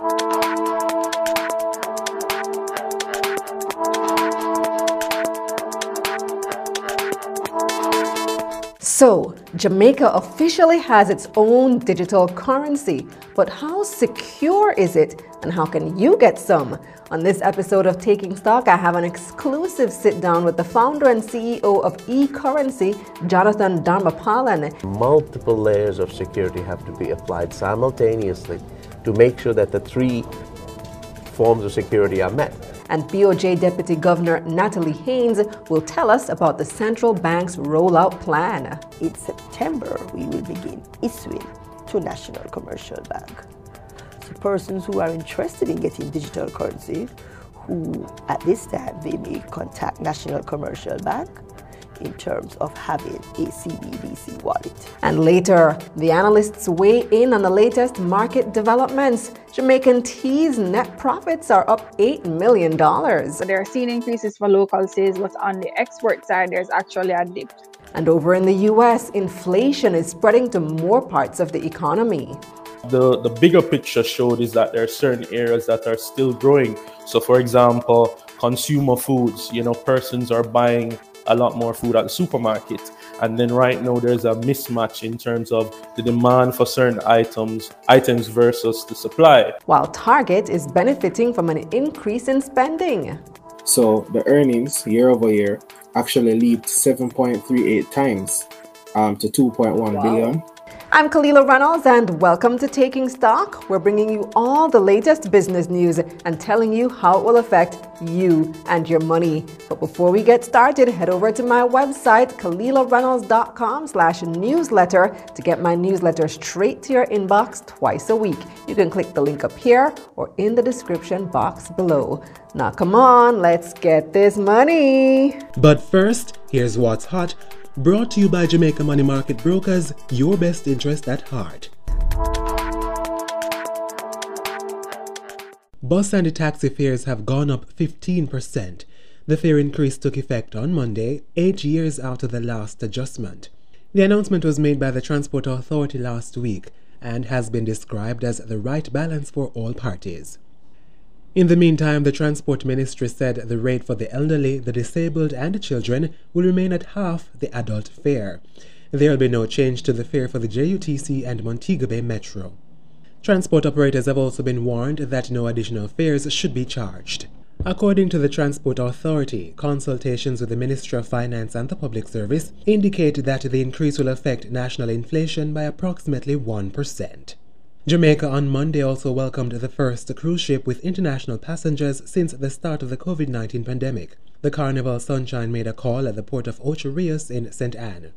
So, Jamaica officially has its own digital currency, but how secure is it and how can you get some? On this episode of Taking Stock, I have an exclusive sit down with the founder and CEO of eCurrency, Jonathan Dharmapalan. Multiple layers of security have to be applied simultaneously to make sure that the three forms of security are met and BOJ Deputy Governor Natalie Haynes will tell us about the central bank's rollout plan. In September, we will begin issuing to National Commercial Bank. So persons who are interested in getting digital currency, who at this time they may contact National Commercial Bank in terms of having a CBDC wallet. And later, the analysts weigh in on the latest market developments. Jamaican Teas' net profits are up $8 million. So they are seeing increases for local sales, but on the export side, there's actually a dip. And over in the US, inflation is spreading to more parts of the economy. The, the bigger picture showed is that there are certain areas that are still growing. So, for example, consumer foods, you know, persons are buying a lot more food at the supermarket. And then right now there's a mismatch in terms of the demand for certain items, items versus the supply. While Target is benefiting from an increase in spending. So the earnings year over year actually leaped 7.38 times um, to 2.1 wow. billion I'm Kalila Reynolds and welcome to Taking Stock. We're bringing you all the latest business news and telling you how it will affect you and your money. But before we get started, head over to my website, KalilaReynolds.com slash newsletter to get my newsletter straight to your inbox twice a week. You can click the link up here or in the description box below. Now come on, let's get this money. But first, here's what's hot Brought to you by Jamaica Money Market Brokers, your best interest at heart. Bus and taxi fares have gone up 15%. The fare increase took effect on Monday, eight years after the last adjustment. The announcement was made by the Transport Authority last week and has been described as the right balance for all parties. In the meantime, the Transport Ministry said the rate for the elderly, the disabled, and children will remain at half the adult fare. There will be no change to the fare for the JUTC and Montego Bay Metro. Transport operators have also been warned that no additional fares should be charged. According to the Transport Authority, consultations with the Ministry of Finance and the Public Service indicate that the increase will affect national inflation by approximately 1%. Jamaica on Monday also welcomed the first cruise ship with international passengers since the start of the COVID 19 pandemic. The Carnival Sunshine made a call at the port of Ocho Rios in St. Ann.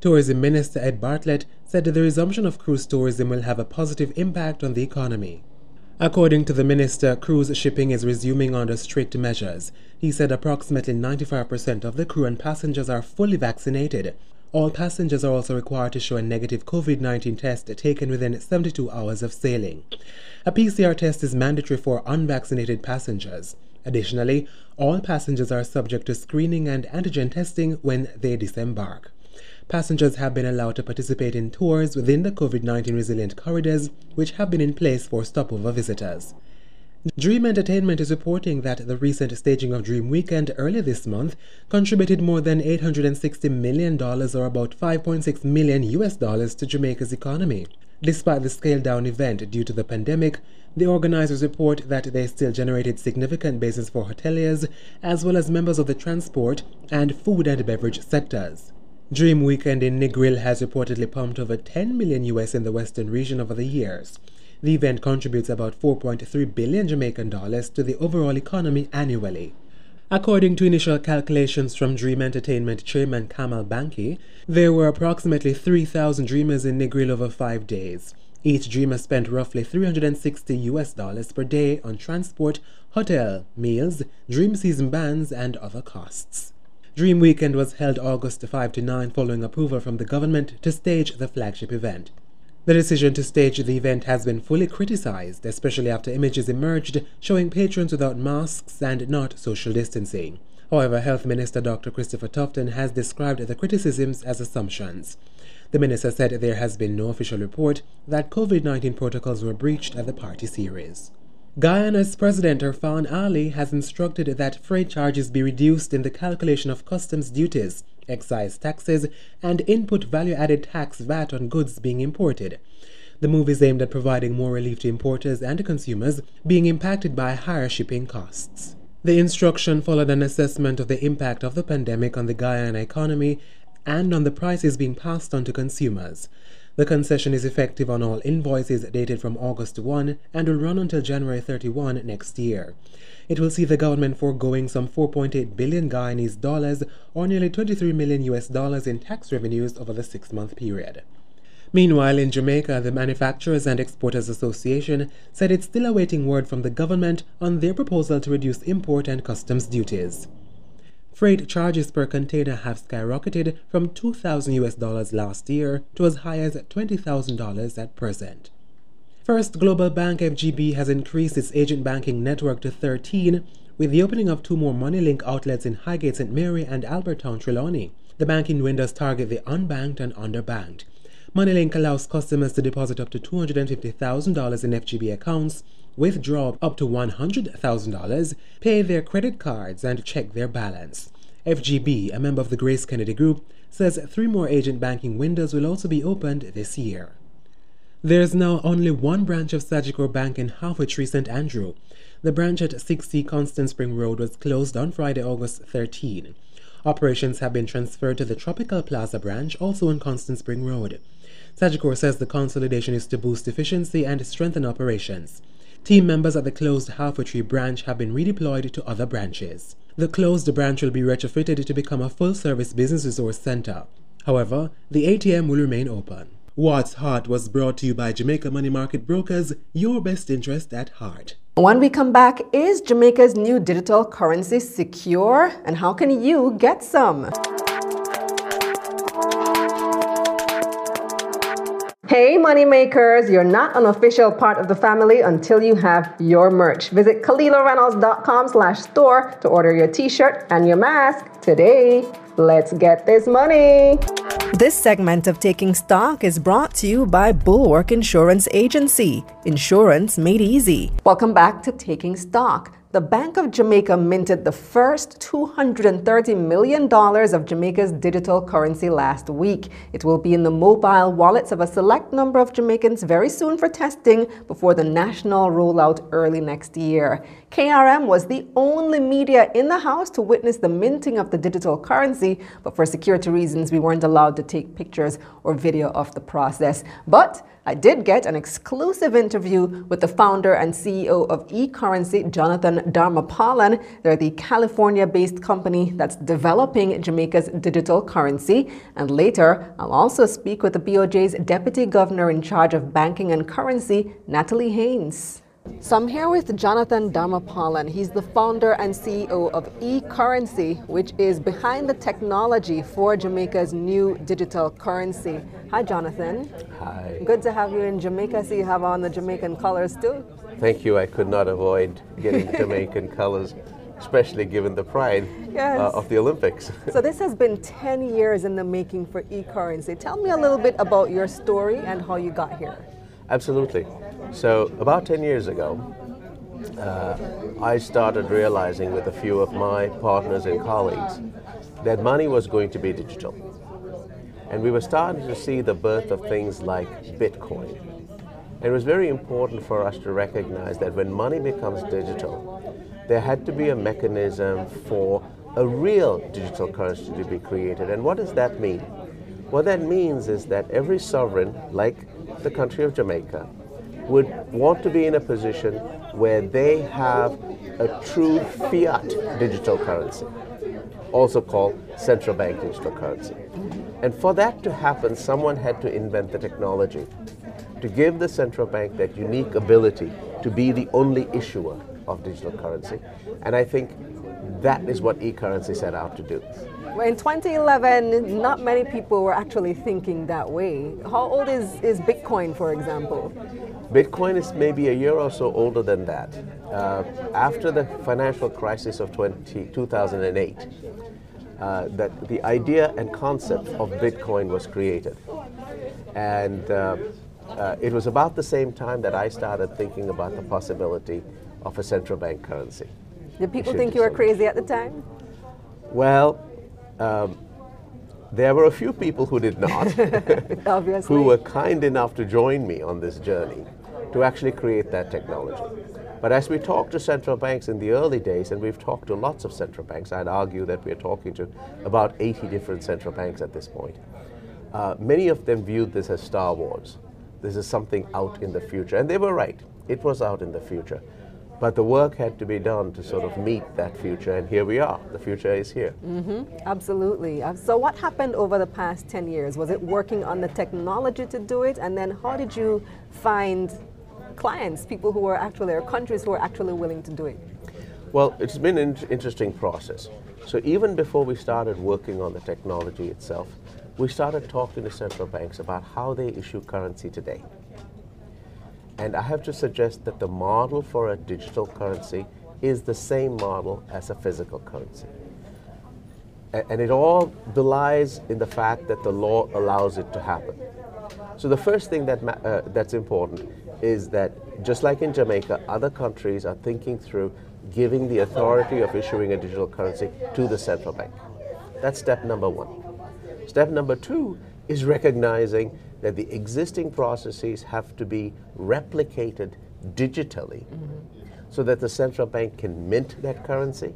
Tourism Minister Ed Bartlett said the resumption of cruise tourism will have a positive impact on the economy. According to the minister, cruise shipping is resuming under strict measures. He said approximately 95% of the crew and passengers are fully vaccinated, all passengers are also required to show a negative COVID 19 test taken within 72 hours of sailing. A PCR test is mandatory for unvaccinated passengers. Additionally, all passengers are subject to screening and antigen testing when they disembark. Passengers have been allowed to participate in tours within the COVID 19 resilient corridors, which have been in place for stopover visitors. Dream Entertainment is reporting that the recent staging of Dream Weekend earlier this month contributed more than $860 million or about 5.6 million US dollars to Jamaica's economy. Despite the scaled down event due to the pandemic, the organizers report that they still generated significant bases for hoteliers as well as members of the transport and food and beverage sectors. Dream Weekend in Negril has reportedly pumped over 10 million US in the western region over the years. The event contributes about 4.3 billion Jamaican dollars to the overall economy annually. According to initial calculations from Dream Entertainment chairman Kamal Bankay, there were approximately 3,000 dreamers in Negril over five days. Each dreamer spent roughly 360 US dollars per day on transport, hotel, meals, dream season bands, and other costs. Dream Weekend was held August 5 to 9 following approval from the government to stage the flagship event. The decision to stage the event has been fully criticized, especially after images emerged showing patrons without masks and not social distancing. However, Health Minister Dr. Christopher Tufton has described the criticisms as assumptions. The minister said there has been no official report that COVID 19 protocols were breached at the party series. Guyana's President Irfaan Ali has instructed that freight charges be reduced in the calculation of customs duties, excise taxes, and input value added tax VAT on goods being imported. The move is aimed at providing more relief to importers and consumers being impacted by higher shipping costs. The instruction followed an assessment of the impact of the pandemic on the Guyana economy and on the prices being passed on to consumers. The concession is effective on all invoices dated from August 1 and will run until January 31 next year. It will see the government foregoing some 4.8 billion Guyanese dollars or nearly 23 million US dollars in tax revenues over the six month period. Meanwhile, in Jamaica, the Manufacturers and Exporters Association said it's still awaiting word from the government on their proposal to reduce import and customs duties. Freight charges per container have skyrocketed from 2,000 US dollars last year to as high as $20,000 at present. First Global Bank FGB has increased its agent banking network to 13 with the opening of two more MoneyLink outlets in Highgate St. Mary and Albert Town Trelawny. The banking windows target the unbanked and underbanked. MoneyLink allows customers to deposit up to $250,000 in FGB accounts, withdraw up to $100,000, pay their credit cards, and check their balance. FGB, a member of the GraceKennedy Group, says three more agent banking windows will also be opened this year. There's now only one branch of Sagicor Bank in Half Way Tree, St. Andrew. The branch at 60 Constant Spring Road was closed on Friday, August 13. Operations have been transferred to the Tropical Plaza branch, also on Constant Spring Road. Sagicor says the consolidation is to boost efficiency and strengthen operations. Team members at the closed Half Way Tree branch have been redeployed to other branches. The closed branch will be retrofitted to become a full-service business resource center. However, the ATM will remain open. What's Hot was brought to you by Jamaica Money Market Brokers, your best interest at heart. When we come back, is Jamaica's new digital currency secure? And how can you get some? Hey moneymakers, you're not an official part of the family until you have your merch. Visit KalilaReynolds.com slash store to order your t-shirt and your mask today. Let's get this money. This segment of Taking Stock is brought to you by Bulwark Insurance Agency. Insurance made easy. Welcome back to Taking Stock. The Bank of Jamaica minted the first $230 million of Jamaica's digital currency last week. It will be in the mobile wallets of a select number of Jamaicans very soon for testing before the national rollout early next year. KRM was the only media in the house to witness the minting of the digital currency, but for security reasons, we weren't allowed to take pictures or video of the process. But I did get an exclusive interview with the founder and CEO of eCurrency, Jonathan Dharmapalan. They're the California based company that's developing Jamaica's digital currency. And later, I'll also speak with the BOJ's Deputy Governor in charge of banking and currency, Natalie Haynes. So I'm here with Jonathan Dharmapalan. He's the founder and CEO of eCurrency, which is behind the technology for Jamaica's new digital currency. Hi, Jonathan. Hi. Good to have you in Jamaica. So you have on the Jamaican colors too. Thank you. I could not avoid getting Jamaican colors, especially given the pride Yes. uh, of the Olympics. So this has been 10 years in the making for eCurrency. Tell me a little bit about your story and how you got here. Absolutely. So, about 10 years ago, uh, I started realizing with a few of my partners and colleagues that money was going to be digital. And we were starting to see the birth of things like Bitcoin. And it was very important for us to recognize that when money becomes digital, there had to be a mechanism for a real digital currency to be created. And what does that mean? What that means is that every sovereign, like the country of Jamaica, would want to be in a position where they have a true fiat digital currency, also called central bank digital currency. And for that to happen, someone had to invent the technology to give the central bank that unique ability to be the only issuer of digital currency. And I think that is what e-currency set out to do. In 2011, not many people were actually thinking that way. How old is, is Bitcoin, for example? Bitcoin is maybe a year or so older than that. Uh, after the financial crisis of 20, 2008, uh, that the idea and concept of Bitcoin was created. And uh, uh, it was about the same time that I started thinking about the possibility of a central bank currency. Did people think you were crazy at the time? Well, um, there were a few people who did not, Obviously. who were kind enough to join me on this journey to actually create that technology. But as we talked to central banks in the early days, and we've talked to lots of central banks, I'd argue that we're talking to about 80 different central banks at this point. Uh, many of them viewed this as Star Wars. This is something out in the future. And they were right. It was out in the future. But the work had to be done to sort of meet that future, and here we are. The future is here. Absolutely. Uh, So, what happened over the past 10 years? Was it working on the technology to do it? And then, how did you find clients, people who were actually, or countries who were actually willing to do it? Well, it's been an interesting process. So even before we started working on the technology itself, we started talking to central banks about how they issue currency today. And I have to suggest that the model for a digital currency is the same model as a physical currency. A- And it all belies in the fact that the law allows it to happen. So the first thing that uh, that's important is that just like in Jamaica, other countries are thinking through giving the authority of issuing a digital currency to the central bank. That's step number one. Step number two is recognizing that the existing processes have to be replicated digitally so that the central bank can mint that currency,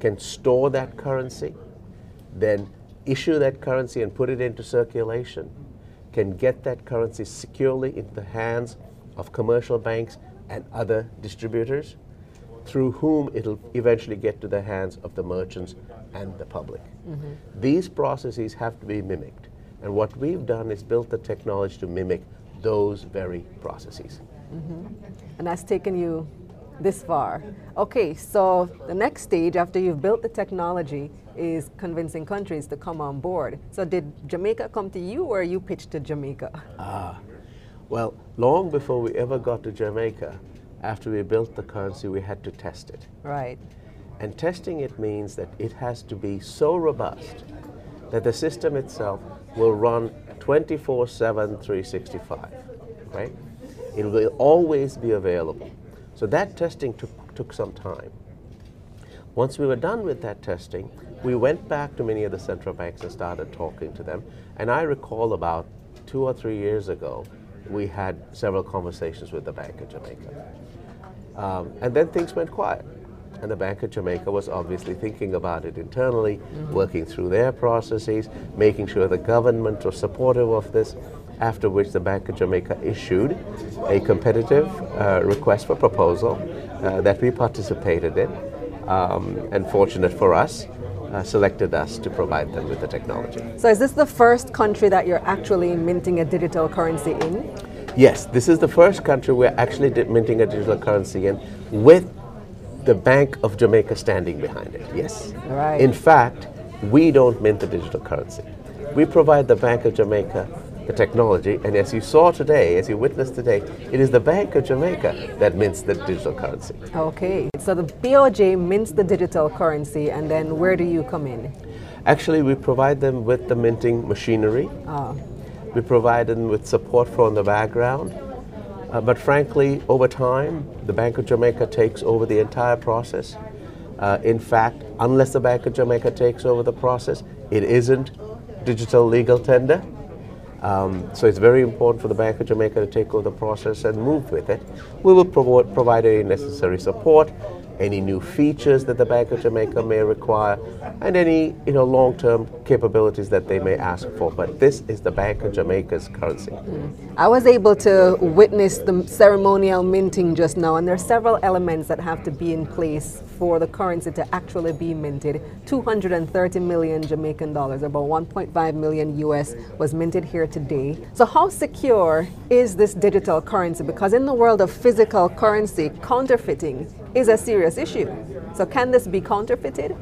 can store that currency, then issue that currency and put it into circulation, can get that currency securely into the hands of commercial banks and other distributors, through whom it'll eventually get to the hands of the merchants and the public. Mm-hmm. These processes have to be mimicked. And what we've done is built the technology to mimic those very processes. And that's taken you this far. Okay, so the next stage after you've built the technology is convincing countries to come on board. So, did Jamaica come to you or you pitched to Jamaica? Ah, well, long before we ever got to Jamaica, after we built the currency, we had to test it. Right. And testing it means that it has to be so robust that the system itself will run 24 7, 365. Right? It will always be available. So that testing took, took some time. Once we were done with that testing, we went back to many of the central banks and started talking to them. And I recall about two or three years ago, we had several conversations with the Bank of Jamaica. Um, and then things went quiet. And the Bank of Jamaica was obviously thinking about it internally, working through their processes, making sure the government was supportive of this. After which the Bank of Jamaica issued a competitive uh, request for proposal uh, that we participated in. Um, and fortunate for us, uh, selected us to provide them with the technology. So, is this the first country that you're actually minting a digital currency in? Yes, this is the first country we're actually minting a digital currency in with the Bank of Jamaica standing behind it. Yes. Right. In fact, we don't mint the digital currency. We provide the Bank of Jamaica the technology, and as you saw today, as you witnessed today, it is the Bank of Jamaica that mints the digital currency. Okay, so the BOJ mints the digital currency, and then where do you come in? Actually, we provide them with the minting machinery. Oh. We provide them with support from the background. Uh, but frankly, over time, the Bank of Jamaica takes over the entire process. Uh, in fact, unless the Bank of Jamaica takes over the process, it isn't digital legal tender. Um, so it's very important for the Bank of Jamaica to take over the process and move with it. We will provo- provide any necessary support, any new features that the Bank of Jamaica may require, and any you know long-term capabilities that they may ask for. But this is the Bank of Jamaica's currency. I was able to witness the ceremonial minting just now, and there are several elements that have to be in place for the currency to actually be minted. 230 million Jamaican dollars, about 1.5 million US, was minted here today. So, how secure is this digital currency? Because in the world of physical currency, counterfeiting is a serious issue. So, can this be counterfeited?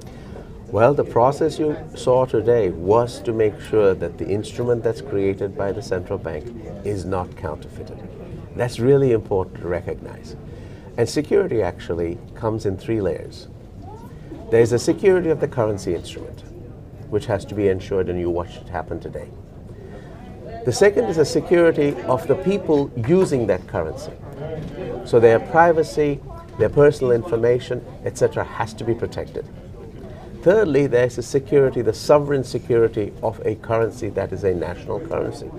Well, the process you saw today was to make sure that the instrument that's created by the central bank is not counterfeited. That's really important to recognize. And security actually comes in three layers. There's a security of the currency instrument, which has to be ensured, and you watched it happen today. The second is the security of the people using that currency. So their privacy, their personal information, etc., has to be protected. Thirdly, there's the security, the sovereign security of a currency that is a national currency.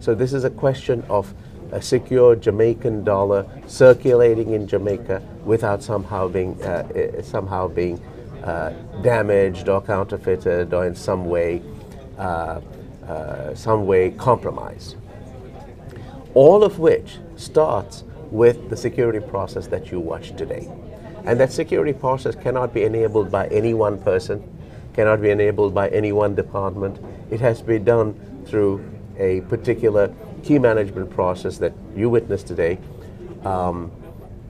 So this is a question of a secure Jamaican dollar circulating in Jamaica without somehow being uh, uh, somehow being uh, damaged or counterfeited or in some way uh, uh, some way compromised. All of which starts with the security process that you watch today. And that security process cannot be enabled by any one person, cannot be enabled by any one department. It has to be done through a particular key management process that you witnessed today. Um,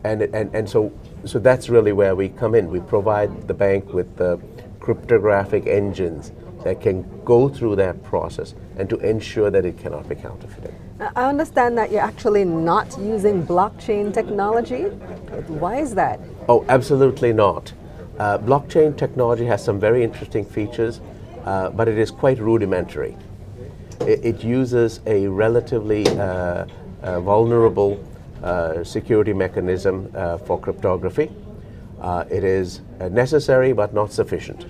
and, and, and so, so that's really where we come in. We provide the bank with the cryptographic engines that can go through that process and to ensure that it cannot be counterfeited. I understand that you're actually not using blockchain technology. Why is that? Oh, absolutely not. Uh, blockchain technology has some very interesting features, uh, but it is quite rudimentary. It, it uses a relatively uh, uh vulnerable uh, security mechanism uh, for cryptography. it is necessary but not sufficient.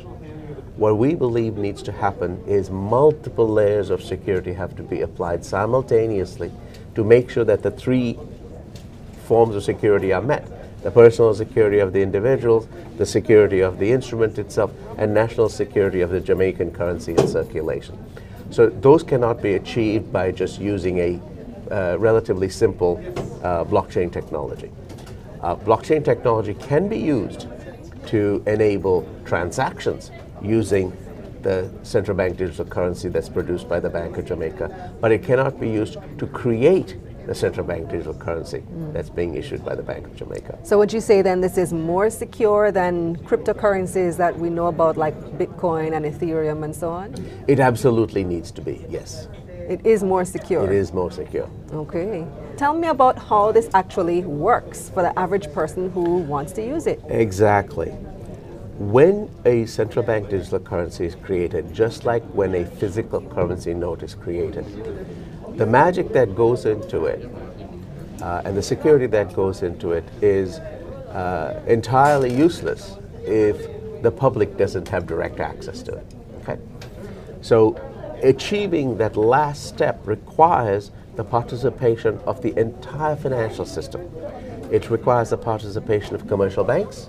What we believe needs to happen is multiple layers of security have to be applied simultaneously to make sure that the three forms of security are met the personal security of the individuals, the security of the instrument itself, and national security of the Jamaican currency in circulation. So those cannot be achieved by just using a uh, relatively simple uh, blockchain technology. Uh, blockchain technology can be used to enable transactions using the central bank digital currency that's produced by the Bank of Jamaica, but it cannot be used to create the central bank digital currency mm. that's being issued by the Bank of Jamaica. So would you say then this is more secure than cryptocurrencies that we know about like Bitcoin and Ethereum and so on? It absolutely needs to be, yes. It is more secure. It is more secure. Okay. Tell me about how this actually works for the average person who wants to use it. Exactly. When a central bank digital currency is created, just like when a physical currency note is created, the magic that goes into it uh, and the security that goes into it is uh, entirely useless if the public doesn't have direct access to it. Okay? So achieving that last step requires the participation of the entire financial system. It requires the participation of commercial banks.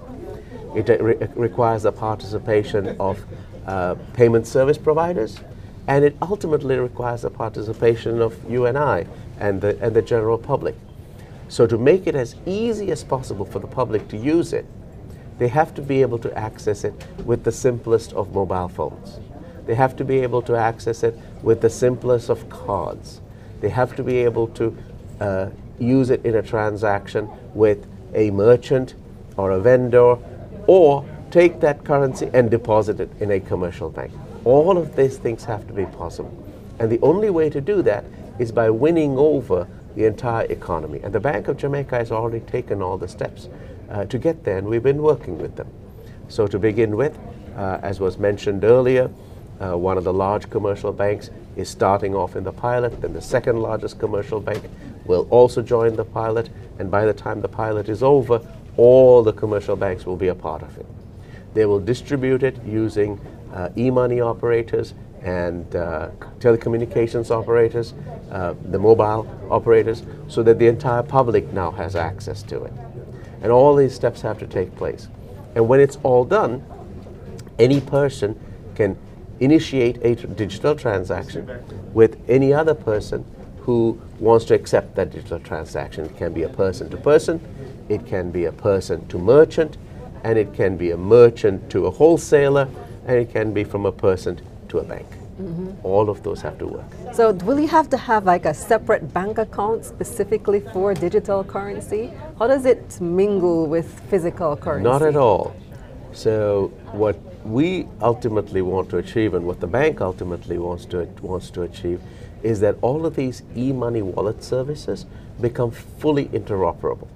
It re requires the participation of uh, payment service providers and it ultimately requires the participation of you and I and the, and the general public. So to make it as easy as possible for the public to use it, they have to be able to access it with the simplest of mobile phones. They have to be able to access it with the simplest of cards. They have to be able to uh, use it in a transaction with a merchant or a vendor or take that currency and deposit it in a commercial bank. All of these things have to be possible. And the only way to do that is by winning over the entire economy. And the Bank of Jamaica has already taken all the steps uh, to get there, and we've been working with them. So, to begin with, uh, as was mentioned earlier, uh, one of the large commercial banks is starting off in the pilot, then the second largest commercial bank will also join the pilot, and by the time the pilot is over, all the commercial banks will be a part of it. They will distribute it using e-money operators and uh, telecommunications operators, uh, the mobile operators, so that the entire public now has access to it. And all these steps have to take place. And when it's all done, any person can initiate a digital transaction with any other person who wants to accept that digital transaction. It can be a person to person, it can be a person to merchant, and it can be a merchant to a wholesaler, and it can be from a person to a bank. Mm-hmm. All of those have to work. So, will you have to have like a separate bank account specifically for digital currency? How does it mingle with physical currency? Not at all. So, what we ultimately want to achieve, and what the bank ultimately wants to wants to achieve, is that all of these e-money wallet services become fully interoperable.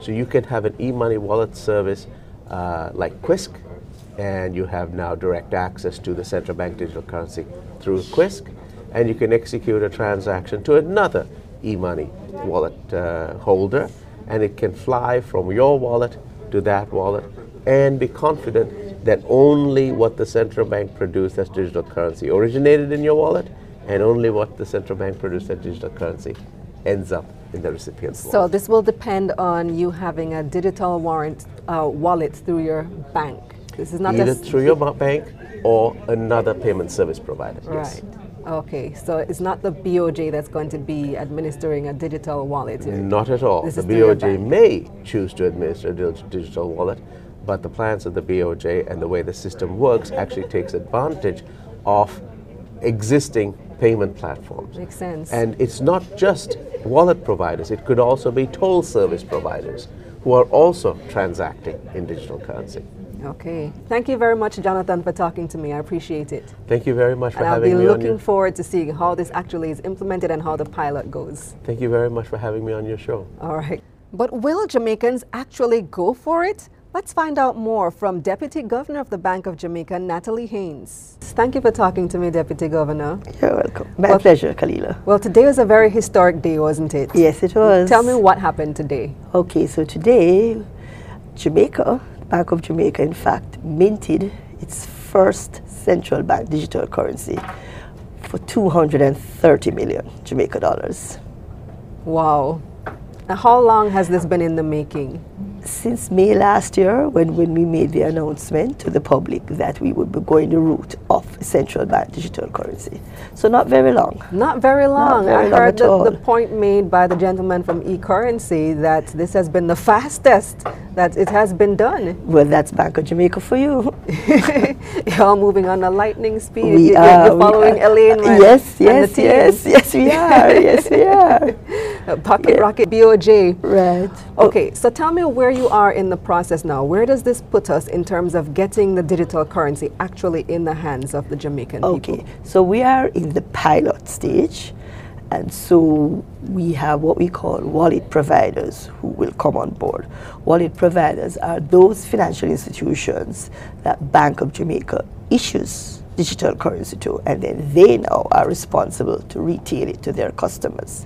So you can have an e-money wallet service uh, like Quisk, and you have now direct access to the central bank digital currency through Quisk, and you can execute a transaction to another e-money wallet uh, holder, and it can fly from your wallet to that wallet and be confident that only what the central bank produced as digital currency originated in your wallet and only what the central bank produced as digital currency ends up in the recipient's wallet. So this will depend on you having a digital warrant uh, wallet through your bank. This is not Either through your bank or another payment service provider. Yes. right. Okay, so it's not the BOJ that's going to be administering a digital wallet. Not at all. This the is through your BOJ may choose to administer a digital wallet, but the plans of the BOJ and the way the system works actually takes advantage of existing payment platforms. Makes sense. And it's not just wallet providers, it could also be toll service providers who are also transacting in digital currency. Okay. Thank you very much, Jonathan, for talking to me. I appreciate it. Thank you very much for And I'll be me on looking your forward to seeing how this actually is implemented and how the pilot goes. Thank you very much for having me on your show. All right. But will Jamaicans actually go for it? Let's find out more from Deputy Governor of the Bank of Jamaica, Natalie Haynes. Thank you for talking to me, Deputy Governor. You're welcome. My Well- pleasure, Kalila. Well, today was a very historic day, wasn't it? Yes, it was. Tell me what happened today. Okay, so today, Jamaica, Bank of Jamaica, in fact, minted its first central bank digital currency for 230 million Jamaica dollars. Wow. Now, how long has this been in the making? Since May last year, when, when we made the announcement to the public that we would be going the route of central bank digital currency. So, not very long. Not very long. very I long heard the, the point made by the gentleman from eCurrency that this has been the fastest that it has been done. Well, that's Bank of Jamaica for you. You're moving on a lightning speed. We You- you're, are, following are. Elaine Yes, yes, yes, yes, we are. yes, we are. Pocket Yeah. Rocket BOJ. Right. Okay, so tell me where you are in the process now. Where does this put us in terms of getting the digital currency actually in the hands of the Jamaican Okay, people? so we are in the pilot stage, and so we have what we call wallet providers who will come on board. Wallet providers are those financial institutions that Bank of Jamaica issues digital currency to, and then they now are responsible to retail it to their customers.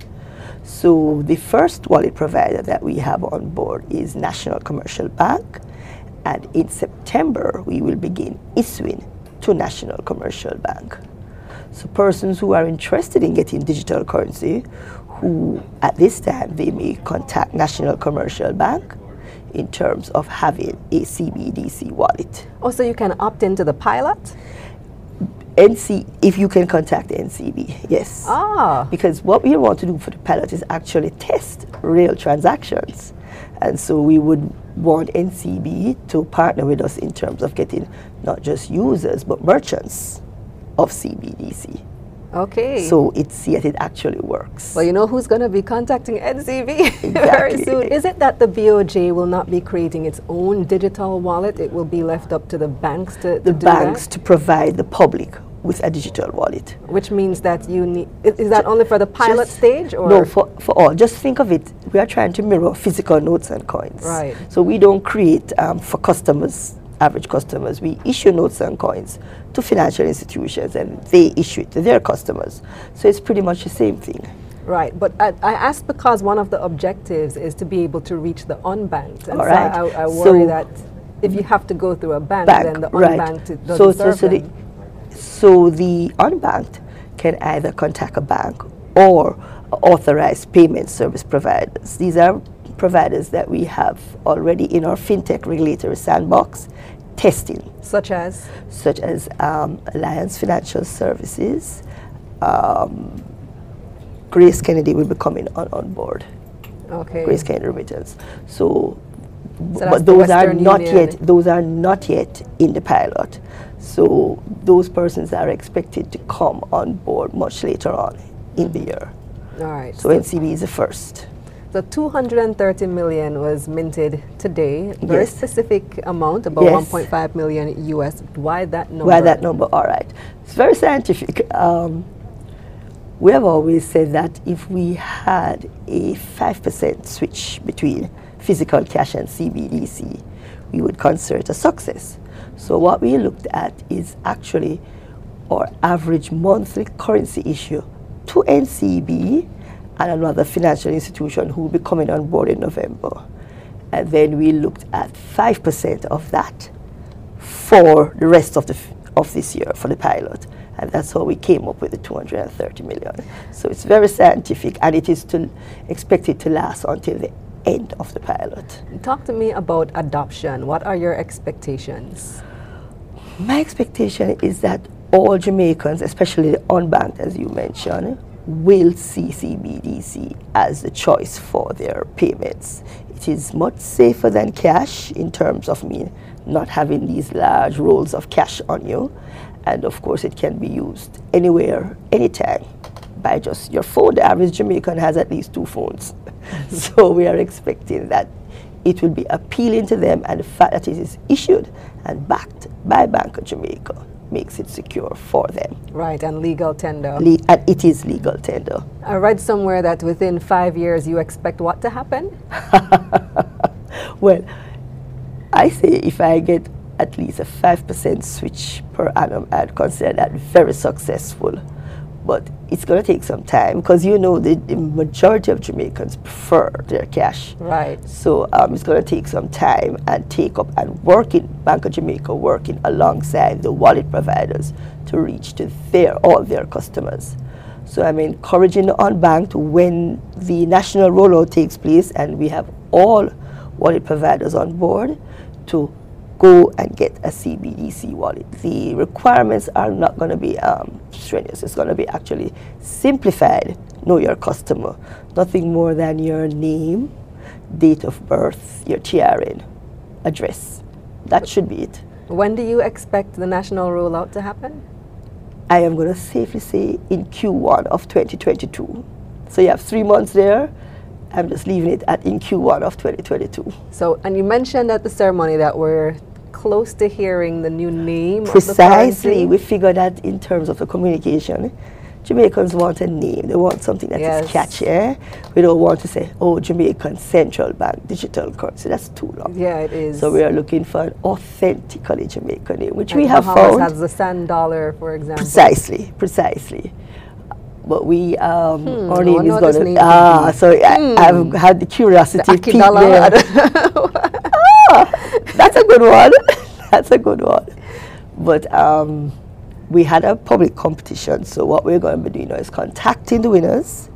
So the first wallet provider that we have on board is National Commercial Bank, and in September we will begin issuing to National Commercial Bank. So persons who are interested in getting digital currency, who at this time they may contact National Commercial Bank in terms of having a CBDC wallet. Oh, so you can opt into the pilot? NC, if you can contact NCB, yes. Ah, Because what we want to do for the pilot is actually test real transactions. And so we would want NCB to partner with us in terms of getting not just users but merchants of CBDC. Okay. So it's that it actually works. Well, you know who's going to be contacting NCB very soon. Is it that the BOJ will not be creating its own digital wallet? It will be left up to the banks to, to the banks that? to provide the public with a digital wallet. Which means that you need. Is, is that only for the pilot Just- stage, or no for, for all just think of it we are trying to mirror physical notes and coins Right. so we don't create um, for customers average customers we issue notes and coins to financial institutions and they issue it to their customers. So it's pretty much the same thing. Right? But I, I asked because one of the objectives is to be able to reach the unbanked, and All so. I, I worry So- that if you have to go through a bank, bank then the right. unbanked it doesn't so so, so the, so the unbanked can either contact a bank or authorized payment service providers. These are providers that we have already in our fintech regulatory sandbox testing Such as such as um, Alliance Financial Services. Um, GraceKennedy will be coming on, on board. okay, GraceKennedy Remittance. So, that's but those are not Union. yet. Those are not yet in the pilot. So those persons are expected to come on board much later on in the year. all right. So NCB is the first. The 230 million was minted today. Very Yes. specific amount, about Yes. 1.5 million US. Why that number? Why that number? All right. It's very scientific. Um, we have always said that if we had a 5% switch between physical cash and CBDC, we would consider it a success. So, what we looked at is actually our average monthly currency issue to NCB and another financial institution who will be coming on board in November. And then we looked at 5% of that for the rest of, the of this year for the pilot. And that's how we came up with the 230 million. So it's very scientific and it is to, expected to last until the end of the pilot. Talk to me about adoption. What are your expectations? My expectation is that all Jamaicans, especially the unbanked, as you mentioned, will see CBDC as the choice for their payments. It is much safer than cash in terms of me not having these large rolls of cash on you. And of course, it can be used anywhere, anytime by just your phone. The average Jamaican has at least two phones. so we are expecting that it will be appealing to them and the fact that it is issued and backed by Bank of Jamaica makes it secure for them. Right, and legal tender. Le and it is legal tender. I read somewhere that within five years you expect what to happen? well, I say if I get at least a 5% switch per annum, I'd consider that very successful. But it's going to take some time because you know the, the, majority of Jamaicans prefer their cash. Right. So um, it's going to take some time and take up and working, Bank of Jamaica working alongside the wallet providers to reach to their all their customers. So I'm encouraging the unbanked when the national rollout takes place and we have all wallet providers on board to go and get a CBDC wallet. The requirements are not going to be um, strenuous. It's going to be actually simplified. Know your customer. Nothing more than your name, date of birth, your TRN, address. That should be it. When do you expect the national rollout to happen? I am going to safely say in Q1 of 2022. So you have three months there I'm just leaving it at in Q1 of 2022. So, and you mentioned at the ceremony that we're close to hearing the new name. Precisely, we figured that in terms of the communication, Jamaicans want a name. They want something that yes. is catchy. Eh? We don't want to say, oh, Jamaican Central Bank Digital Currency. That's too long. Yeah, it is. So we are looking for an authentically Jamaican name, which we have Bahamas found. has the sand dollar, for example. Precisely, precisely but we um, hmm, our name is going to ah. So hmm. I, have had the curiosity. The peek there. that's a good one. that's a good one. But um, we had a public competition. So what we're going to be doing is contacting the winners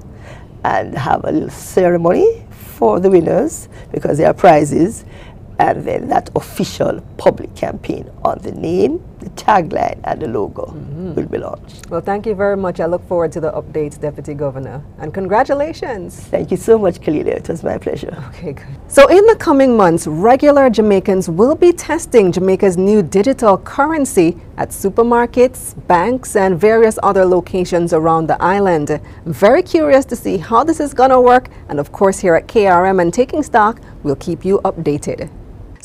and have a little ceremony for the winners because there are prizes and then that official public campaign on the name, the tagline, and the logo mm -hmm. will be launched. Well, thank you very much. I look forward to the updates, Deputy Governor. And congratulations. Thank you so much, Kalila. It was my pleasure. Okay, good. So, in the coming months, regular Jamaicans will be testing Jamaica's new digital currency at supermarkets, banks, and various other locations around the island. I'm very curious to see how this is going to work. And of course, here at KRM and Taking Stock, we'll keep you updated.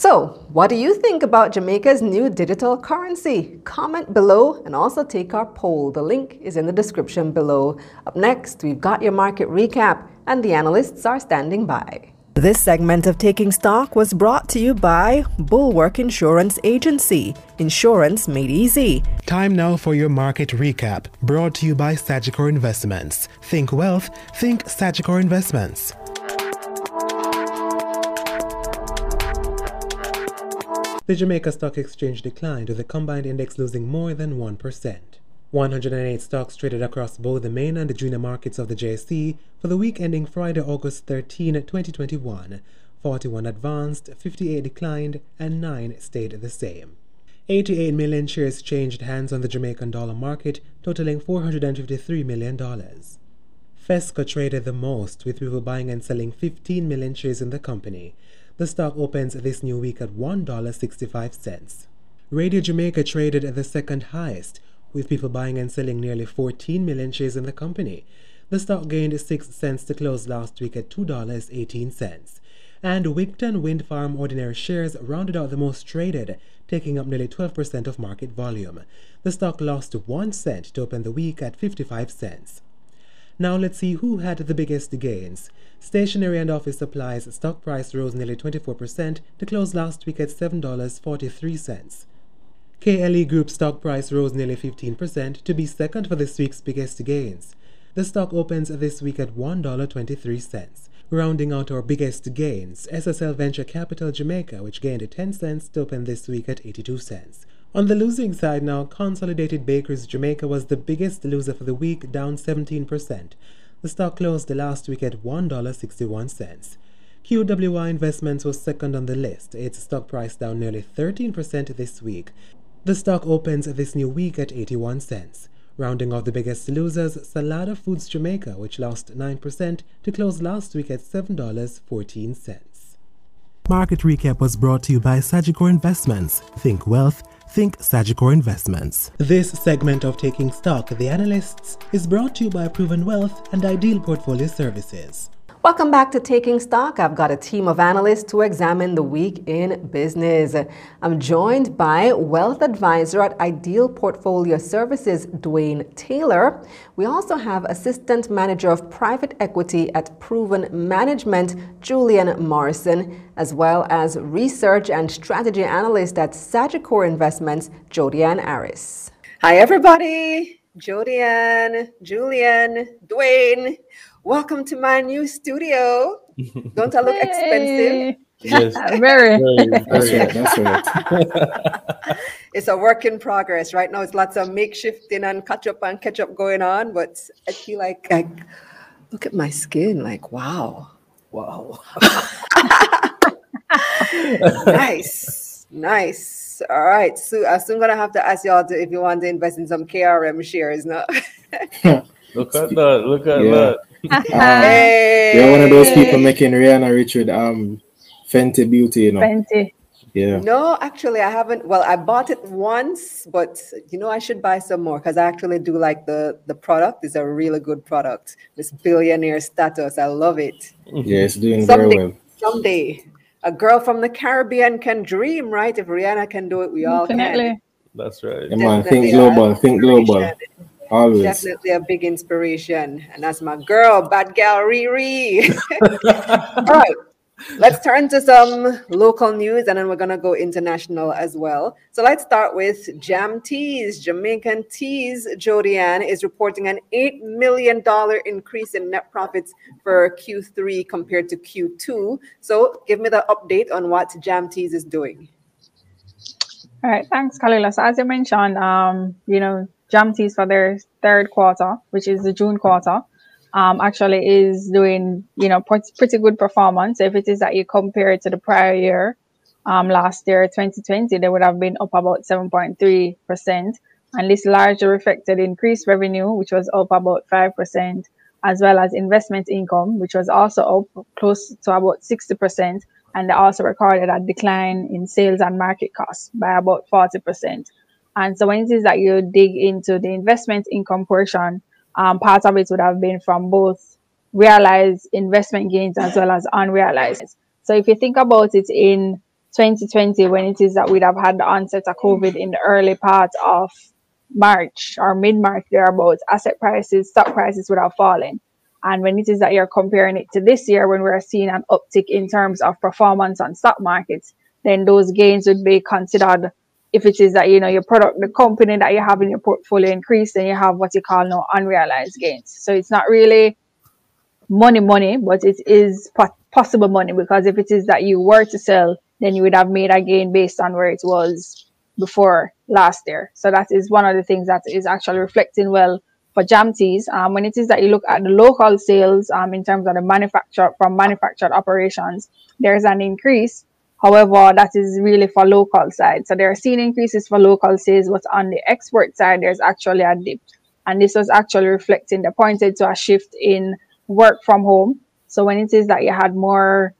So, what do you think about Jamaica's new digital currency? Comment below and also take our poll. The link is in the description below. Up next, we've got your market recap, and the analysts are standing by. This segment of Taking Stock was brought to you by Bulwark Insurance Agency. Insurance made easy. Time now for your market recap, brought to you by Sagicor Investments. Think wealth, think Sagicor Investments. The Jamaica Stock Exchange declined with the combined index losing more than 1%. 108 stocks traded across both the main and the junior markets of the JSE for the week ending Friday, August 13, 2021. 41 advanced, 58 declined, and 9 stayed the same. 88 million shares changed hands on the Jamaican dollar market, totaling $453 million. FESCO traded the most, with people buying and selling 15 million shares in the company. The stock opens this new week at $1.65. Radio Jamaica traded at the second highest, with people buying and selling nearly 14 million shares in the company. The stock gained 6 cents to close last week at $2.18. And Wigton Wind Farm ordinary shares rounded out the most traded, taking up nearly 12% of market volume. The stock lost 1 cent to open the week at 55 cents. Now let's see who had the biggest gains. Stationery and office supplies stock price rose nearly 24% to close last week at $7.43. KLE Group stock price rose nearly 15% to be second for this week's biggest gains. The stock opens this week at $1.23. Rounding out our biggest gains, SSL Venture Capital Jamaica, which gained 10 cents to open this week at 82 cents. On the losing side now, Consolidated Bakers Jamaica was the biggest loser for the week, down 17%. The stock closed the last week at $1.61. QWI Investments was second on the list, its stock price down nearly 13% this week. The stock opens this new week at 81 cents. Rounding off the biggest losers, Salada Foods Jamaica, which lost 9% to close last week at $7.14. Market Recap was brought to you by Sagicor Investments. Think wealth, think Sagicor Investments. This segment of Taking Stock, The Analysts, is brought to you by Proven Wealth and Ideal Portfolio Services. Welcome back to Taking Stock. I've got a team of analysts to examine the week in business. I'm joined by wealth advisor at Ideal Portfolio Services, Dwayne Taylor. We also have assistant manager of private equity at Proven Management, Julian Morrison, as well as research and strategy analyst at Sagicor Investments, Jodianne Aris. Hi, everybody. Jodianne, Julian, Dwayne. Welcome to my new studio. Don't I look expensive? Yes. Very. Very, That's very. right. That's right. It's a work in progress. Right now, it's lots of makeshifting and catch up and catch up going on. But I feel like, like, look at my skin. Like, wow, wow. nice, nice. All right. So I'm soon gonna have to ask y'all to, if you want to invest in some KRM shares. No. Look at that. Look at Yeah. that. Um, hey. you're one of those people making Rihanna Richard um Fenty Beauty, you know. Fenty. Yeah. No, actually, I haven't. Well, I bought it once, but you know, I should buy some more because I actually do like the the product. It's a really good product. This billionaire status, I love it. Yeah, it's doing very well. someday, a girl from the Caribbean can dream, right? If Rihanna can do it, we all can. Definitely. That's right. Yeah, man, Definitely think global, think global. Inspiration. Always. Definitely a big inspiration, and that's my girl, bad gal Riri. all right. Let's turn to some local news and then we're going to go international as well. So let's start with Jam Teas. Jamaican Teas, Jodianne, is reporting an $8 million increase in net profits for Q3 compared to Q2. So give me the update on what Jam Teas is doing. All right, thanks, Kalila. So as you mentioned, um, you know, Jam Teas for their third quarter, which is the June quarter, um, actually is doing, you know, pretty, good performance. If it is that you compare it to the prior year, um, last year, 2020, they would have been up about 7.3%. And this largely reflected increased revenue, which was up about 5%, as well as investment income, which was also up close to about 60%. And they also recorded a decline in sales and market costs by about 40%. And so when it is that you dig into the investment income portion, um, part of it would have been from both realized investment gains as well as unrealized. So if you think about it in 2020, when it is that we'd have had the onset of COVID in the early part of March or mid March, thereabouts, asset prices, stock prices would have fallen. And when it is that you're comparing it to this year, when we're seeing an uptick in terms of performance on stock markets, then those gains would be considered if it is that you know your product, the company that you have in your portfolio increased, then you have what you call now unrealized gains. So it's not really money, money, but it is po- possible money because if it is that you were to sell, then you would have made a gain based on where it was before last year. So that is one of the things that is actually reflecting well for jam teas. Um, when it is that you look at the local sales um, in terms of the manufacture from manufactured operations, there's an increase. However, that is really for local side. So there are seen increases for local sales, but on the export side, there's actually a dip. And this was actually reflecting the pointed to a shift in work from home. So when it is that you had more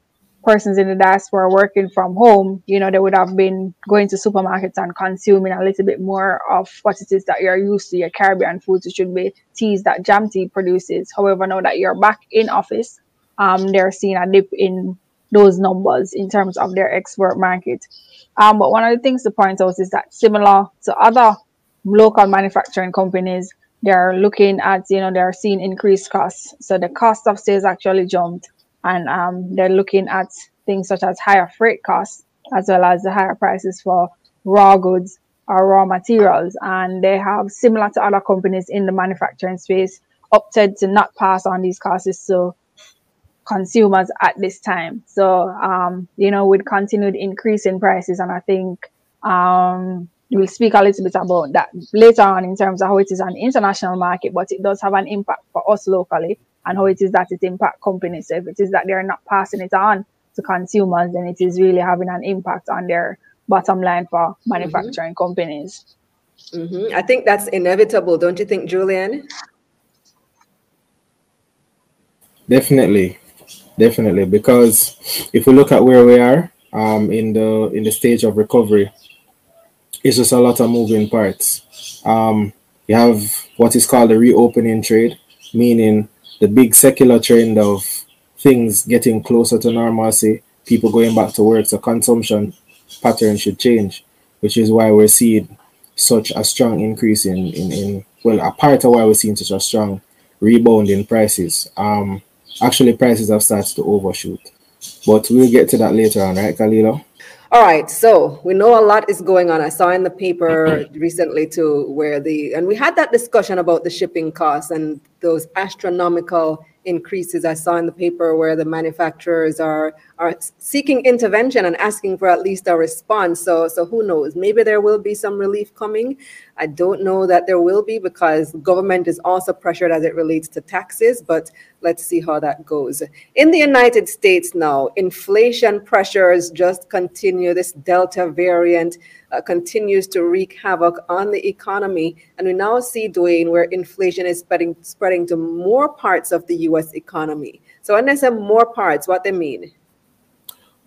persons in the diaspora working from home, you know, they would have been going to supermarkets and consuming a little bit more of what it is that you're used to, your Caribbean foods, it should be teas that Jam Tea produces. However, now that you're back in office, um, they're seeing a dip in those numbers in terms of their export market. Um, but one of the things to point out is that similar to other local manufacturing companies, they're looking at, you know, they're seeing increased costs. So the cost of sales actually jumped and um, they're looking at things such as higher freight costs as well as the higher prices for raw goods or raw materials. And they have, similar to other companies in the manufacturing space, opted to not pass on these costs. So consumers at this time. So, um, you know, with continued increase in prices, and I think um, we'll speak a little bit about that later on in terms of how it is an international market, but it does have an impact for us locally and how it is that it impact companies. So if it is that they're not passing it on to consumers, then it is really having an impact on their bottom line for mm-hmm. manufacturing mm-hmm. companies. Mm-hmm. I think that's inevitable, don't you think, Julian? Definitely, definitely. Because if we look at where we are um, in the in the stage of recovery, it's just a lot of moving parts. Um, you have what is called the reopening trade, meaning the big secular trend of things getting closer to normalcy, people going back to work, so consumption pattern should change, which is why we're seeing such a strong increase in, in, in well, a part of why we're seeing such a strong rebound in prices. Um, actually, prices have started to overshoot, but we'll get to that later on, right, Kalila? All right, so we know a lot is going on. I saw in the paper mm-hmm. recently too, where the and we had that discussion about the shipping costs and those astronomical increases. I saw in the paper where the manufacturers are are seeking intervention and asking for at least a response. So so who knows? Maybe there will be some relief coming. I don't know that there will be because government is also pressured as it relates to taxes, but let's see how that goes. In the United States now, inflation pressures just continue. This Delta variant uh, continues to wreak havoc on the economy. And we now see, Dwayne, where inflation is spreading, spreading to more parts of the US economy. So when they say more parts, what they mean?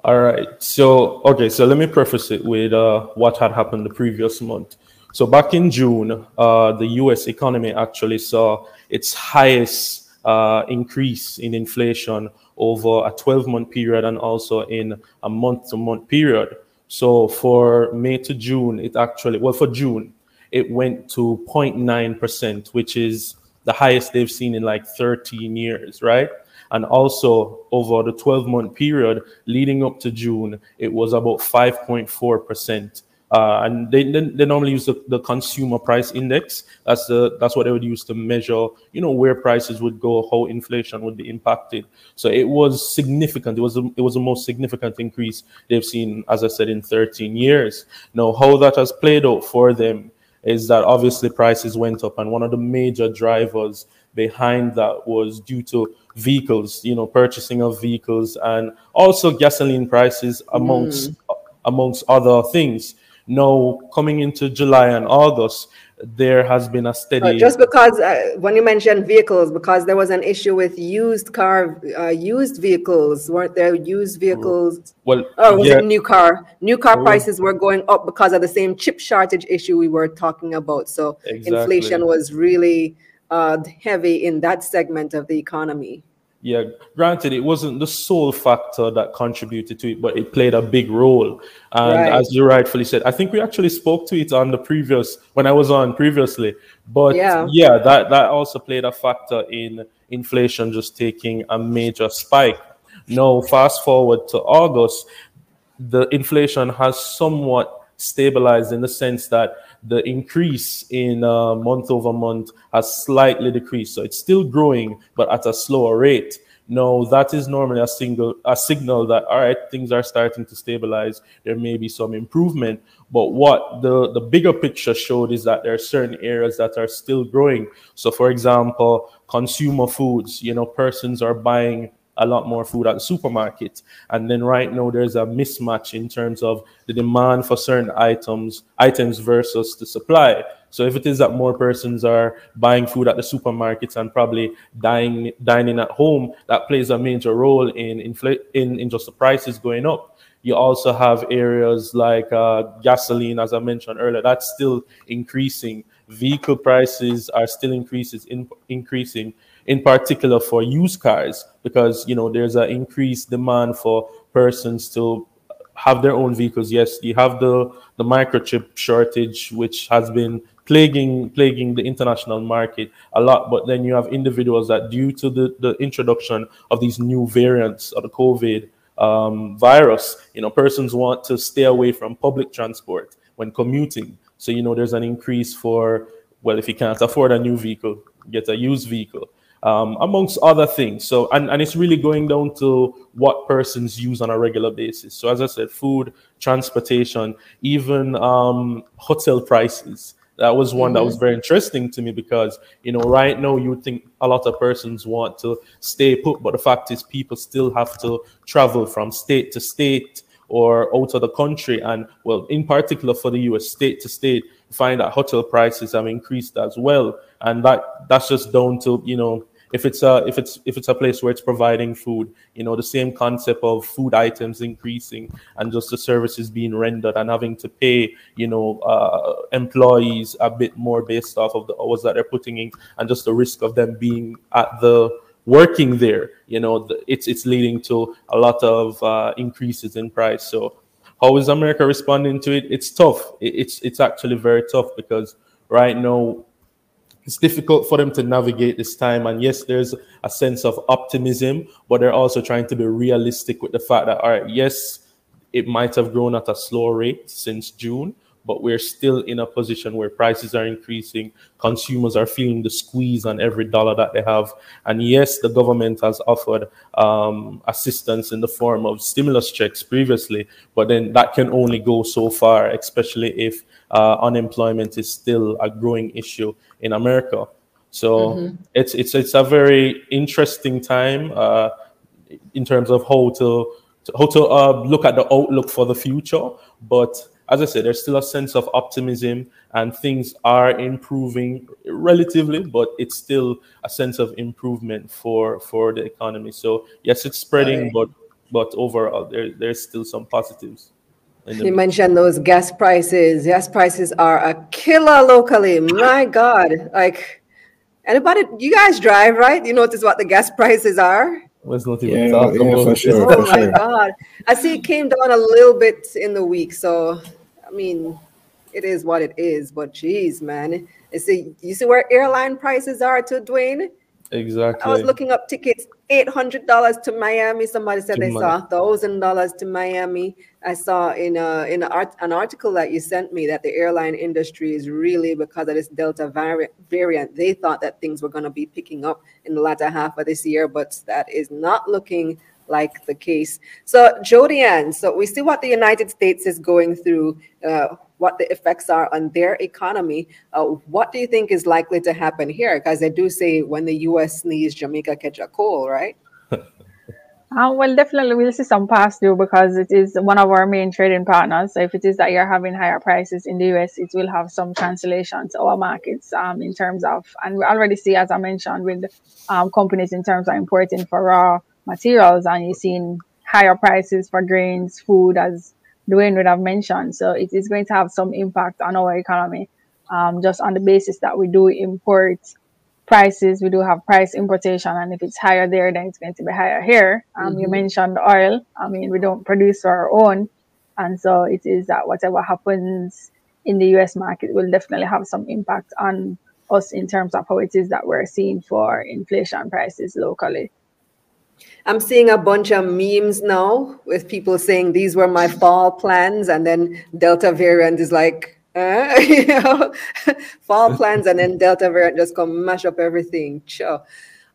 All right. So, okay. So let me preface it with uh, what had happened the previous month. So back in June, uh, the US economy actually saw its highest uh, increase in inflation over a 12 month period and also in a month to month period. So for May to June, it actually, well, for June, it went to 0.9%, which is the highest they've seen in like 13 years, right? And also over the 12 month period leading up to June, it was about 5.4%. Uh, and they, they, normally use the, the, consumer price index. That's the that's what they would use to measure, you know, where prices would go, how inflation would be impacted. So it was significant. It was a, it was the most significant increase they've seen, as I said, in 13 years. Now, how that has played out for them is that obviously prices went up, and one of the major drivers behind that was due to vehicles, you know, purchasing of vehicles, and also gasoline prices amongst mm. amongst other things. Now, coming into July and August, there has been a steady. Uh, just because uh, when you mentioned vehicles, because there was an issue with used car, uh, used vehicles, weren't there? Used vehicles. Well, oh, was yeah. it new car? New car oh. prices were going up because of the same chip shortage issue we were talking about. So exactly. inflation was really uh, heavy in that segment of the economy yeah, granted, it wasn't the sole factor that contributed to it, but it played a big role. And right. as you rightfully said, I think we actually spoke to it on the previous when I was on previously. But yeah, yeah that that also played a factor in inflation just taking a major spike. Now, fast forward to August, the inflation has somewhat stabilized in the sense that the increase in uh, month over month has slightly decreased. So it's still growing, but at a slower rate. No, that is normally a single a signal that all right, things are starting to stabilize. There may be some improvement, but what the the bigger picture showed is that there are certain areas that are still growing. So, for example, consumer foods. You know, persons are buying a lot more food at the supermarket. And then right now there's a mismatch in terms of the demand for certain items, items versus the supply. So if it is that more persons are buying food at the supermarkets and probably dining dining at home, that plays a major role in infl- in, in just the prices going up. You also have areas like uh, gasoline, as I mentioned earlier, that's still increasing. Vehicle prices are still increases in, increasing in particular for used cars because you know there's an increased demand for persons to have their own vehicles. Yes you have the the microchip shortage which has been plaguing plaguing the international market a lot but then you have individuals that due to the, the introduction of these new variants of the covid um, virus you know persons want to stay away from public transport when commuting. So you know there's an increase for well if you can't afford a new vehicle get a used vehicle um, amongst other things. So, and, and it's really going down to what persons use on a regular basis. So, as I said, food, transportation, even um, hotel prices. That was one mm-hmm. that was very interesting to me because, you know, right now you think a lot of persons want to stay put, but the fact is people still have to travel from state to state or out of the country. And well, in particular for the US, state to state, find that hotel prices have increased as well. And that that's just down to, you know, if it's a if it's if it's a place where it's providing food you know the same concept of food items increasing and just the services being rendered and having to pay you know uh, employees a bit more based off of the hours that they're putting in and just the risk of them being at the working there you know it's it's leading to a lot of uh, increases in price. So how is america responding to it? It's tough. It's it's actually very tough because right now it's difficult for them to navigate this time. And yes, there's a sense of optimism, but they're also trying to be realistic with the fact that, all right, yes, it might have grown at a slower rate since June, but we're still in a position where prices are increasing. Consumers are feeling the squeeze on every dollar that they have. And yes, the government has offered um, assistance in the form of stimulus checks previously, but then that can only go so far, especially if uh, unemployment is still a growing issue in America. So mm-hmm. it's it's it's a very interesting time uh, in terms of how to, how to uh, look at the outlook for the future. But as I said, there's still a sense of optimism and things are improving relatively, but it's still a sense of improvement for for the economy. So yes, it's spreading, right. but but overall there, there's still some positives. You mentioned those gas prices. Gas prices are a killer locally. My God. Like anybody you guys drive, right? You notice what the gas prices are? Let's not even yeah, talk yeah, about for sure, Oh my God. I see it came down a little bit in the week. So I mean, it is what it is, but geez, man. You see, you see where airline prices are to Dwayne? Exactly. I was looking up tickets, eight hundred dollars to Miami. Somebody said to they Miami. saw thousand dollars to Miami. I saw in a in a art, an article that you sent me that the airline industry is really because of this Delta variant. Variant, they thought that things were going to be picking up in the latter half of this year, but that is not looking like the case. So, Jodianne, so we see what the United States is going through. Uh, what the effects are on their economy. Uh, what do you think is likely to happen here? Because they do say when the U.S. sneezes, Jamaica catch a cold, right? Uh, well, definitely we'll see some pass through because it is one of our main trading partners. So if it is that you're having higher prices in the US, it will have some translation to our markets um, in terms of, and we already see, as I mentioned, with um, companies in terms of importing for raw materials, and you're seeing higher prices for grains, food, as Dwayne would have mentioned. So it is going to have some impact on our economy, um, just on the basis that we do import prices. We do have price importation, and if it's higher there, then it's going to be higher here. Um, mm-hmm. You mentioned oil. I mean, we don't produce our own, and so it is that whatever happens in the U.S. market will definitely have some impact on us in terms of how it is that we're seeing for inflation prices locally. I'm seeing a bunch of memes now with people saying these were my fall plans, and then Delta variant is like, uh, you know, fall plans, and then Delta variant just come mash up everything. Sure.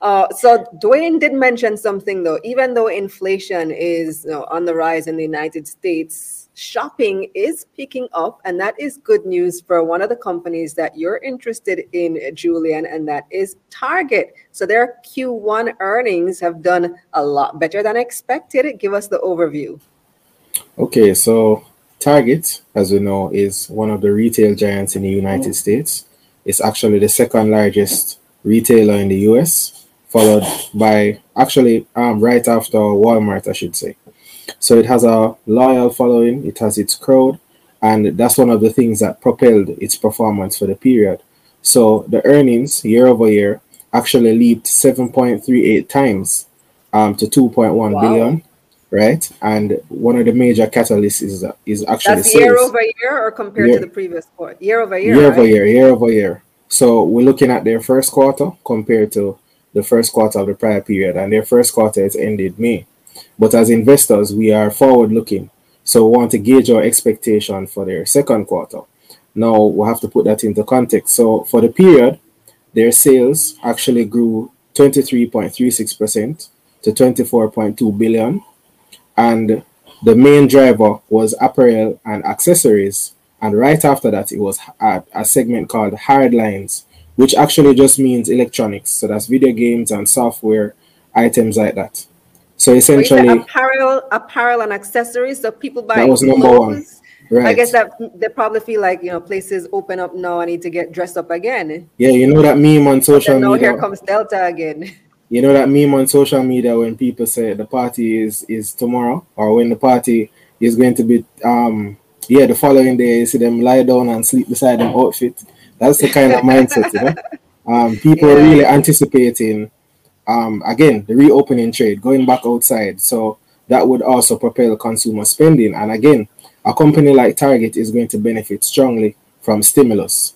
Uh, so Dwayne did mention something though. Even though inflation is you know, on the rise in the United States, shopping is picking up, and that is good news for one of the companies that you're interested in, Julian, and that is Target. So their Q1 earnings have done a lot better than expected. Give us the overview. Okay, so Target, as we know, is one of the retail giants in the United States. It's actually the second largest retailer in the US, followed by actually um, right after Walmart, I should say. So it has a loyal following, it has its crowd, and that's one of the things that propelled its performance for the period. So the earnings year over year actually leaped 7.38 times um, to 2.1 wow. billion, right? And one of the major catalysts is is actually that's year over year or compared year, to the previous quarter. Year over year. Year right? over year. Year over year. So we're looking at their first quarter compared to the first quarter of the prior period, and their first quarter is ended May. But as investors, we are forward looking. So we want to gauge our expectation for their second quarter. Now we have to put that into context. So for the period, their sales actually grew 23.36% to 24.2 billion. And the main driver was apparel and accessories. And right after that, it was a, a segment called hardlines, which actually just means electronics. So that's video games and software items like that. So essentially, apparel, apparel and accessories. So people buy that was number clothes. one. Right. I guess that they probably feel like you know places open up now. I need to get dressed up again. Yeah, you know that meme on social media. now here comes Delta again. You know that meme on social media when people say the party is is tomorrow, or when the party is going to be um yeah the following day. You see them lie down and sleep beside them outfit. That's the kind of mindset, you know. Um, people yeah. are really anticipating um again the reopening trade, going back outside. So that would also propel consumer spending. And again, a company like Target is going to benefit strongly from stimulus.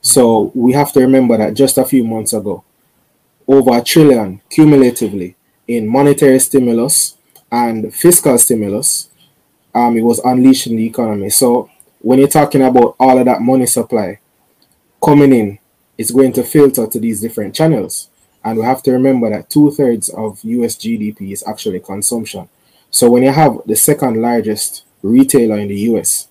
So we have to remember that just a few months ago, over a trillion cumulatively in monetary stimulus and fiscal stimulus, um, it was unleashed in the economy. So when you're talking about all of that money supply coming in, it's going to filter to these different channels. And we have to remember that two thirds of US GDP is actually consumption. So when you have the second largest retailer in the US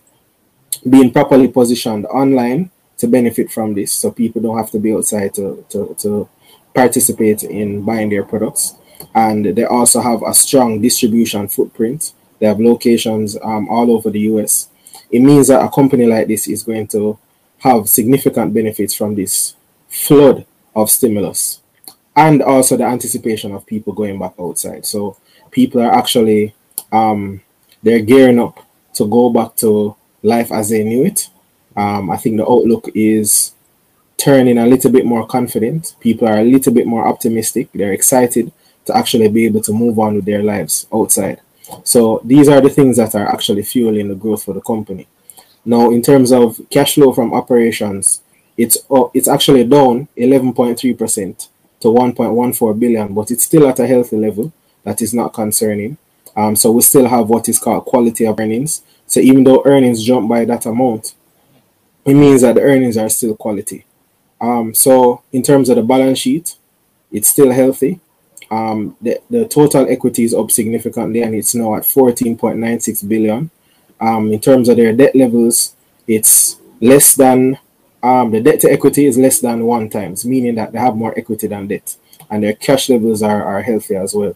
being properly positioned online to benefit from this, so people don't have to be outside to, to, to participate in buying their products. And they also have a strong distribution footprint. They have locations um, all over the US. It means that a company like this is going to have significant benefits from this flood of stimulus and also the anticipation of people going back outside. So people are actually um, they're gearing up to go back to life as they knew it. Um, I think the outlook is turning a little bit more confident. People are a little bit more optimistic. They're excited to actually be able to move on with their lives outside. So these are the things that are actually fueling the growth for the company. Now, in terms of cash flow from operations, it's uh, it's actually down 11.3% to 1.14 billion, but it's still at a healthy level. That is not concerning. Um, so we still have what is called quality of earnings. So even though earnings jump by that amount, it means that the earnings are still quality. Um, so in terms of the balance sheet, it's still healthy. Um, the, the total equity is up significantly and it's now at 14.96 billion. Um, in terms of their debt levels, it's less than um, the debt to equity is less than one times, meaning that they have more equity than debt, and their cash levels are, are healthy as well.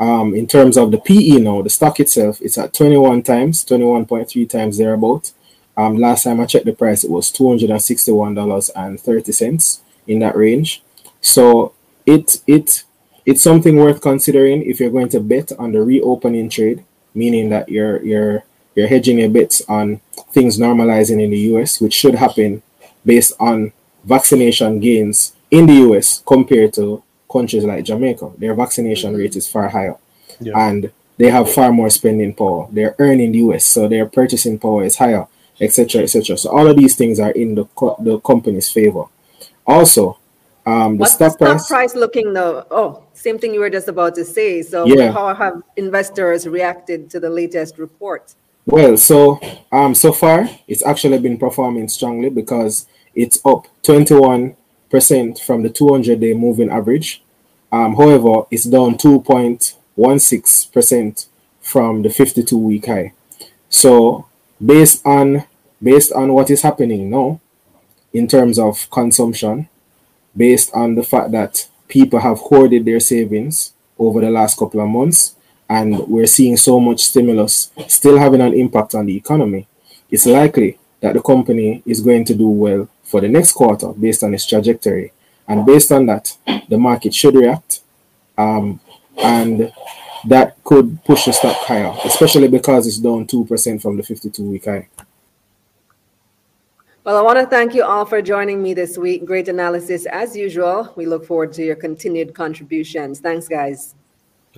Um, in terms of the PE now, the stock itself, it's at 21 times, 21.3 times thereabout. Um, last time I checked the price, it was $261.30 in that range. So it it it's something worth considering if you're going to bet on the reopening trade, meaning that you're you're you're hedging your bets on things normalizing in the US, which should happen based on vaccination gains in the US compared to countries like Jamaica, their vaccination mm-hmm. rate is far higher. Yeah. And they have far more spending power. They're earning the US, so their purchasing power is higher, etc., etc. So all of these things are in the co- the company's favor. Also, um, the What's stock, the stock price, price looking though? Oh, same thing you were just about to say. So yeah. how have investors reacted to the latest report? Well, so um, so far it's actually been performing strongly because it's up 21 percent from the 200 day moving average. Um, however, it's down 2.16 percent from the 52 week high. So based on based on what is happening now in terms of consumption, based on the fact that people have hoarded their savings over the last couple of months, and we're seeing so much stimulus still having an impact on the economy, it's likely that the company is going to do well for the next quarter based on its trajectory. And based on that, the market should react. Um, and that could push the stock higher, especially because it's down 2% from the 52 week high. Well, I want to thank you all for joining me this week. Great analysis as usual. We look forward to your continued contributions. Thanks, guys.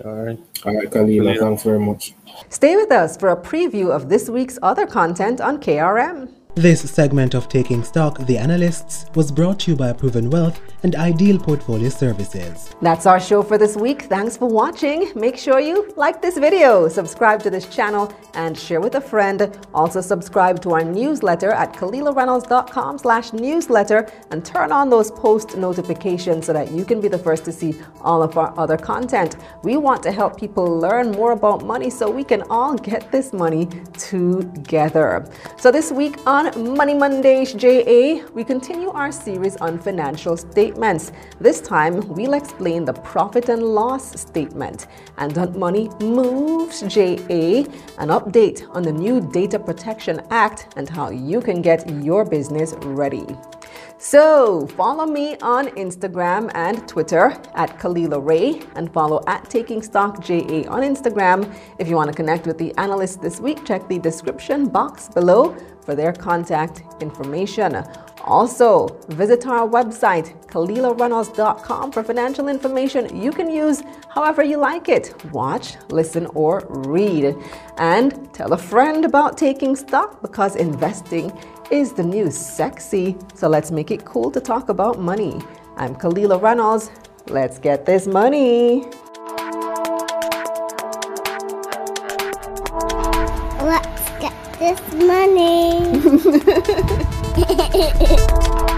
All right. All right, Kalila, thanks very much. Stay with us for a preview of this week's other content on KRM. This segment of Taking Stock, The Analysts, was brought to you by Proven Wealth and Ideal Portfolio Services. That's our show for this week. Thanks for watching. Make sure you like this video, subscribe to this channel, and share with a friend. Also subscribe to our newsletter at KalilaReynolds.com slash newsletter and turn on those post notifications so that you can be the first to see all of our other content. We want to help people learn more about money so we can all get this money together. So this week on Money Mondays JA, we continue our series on financial statements. This time, we'll explain the profit and loss statement. And on Money Moves JA, an update on the new Data Protection Act and how you can get your business ready. So follow me on Instagram and Twitter at Kalila Ray and follow at Taking Stock JA on Instagram. If you want to connect with the analysts this week, check the description box below for their contact information. Also, visit our website, KalilaReynolds.com, for financial information you can use however you like it watch, listen, or read. And tell a friend about taking stock because investing is the new sexy. So let's make it cool to talk about money. I'm Kalila Reynolds. Let's get this money. Let's get this money.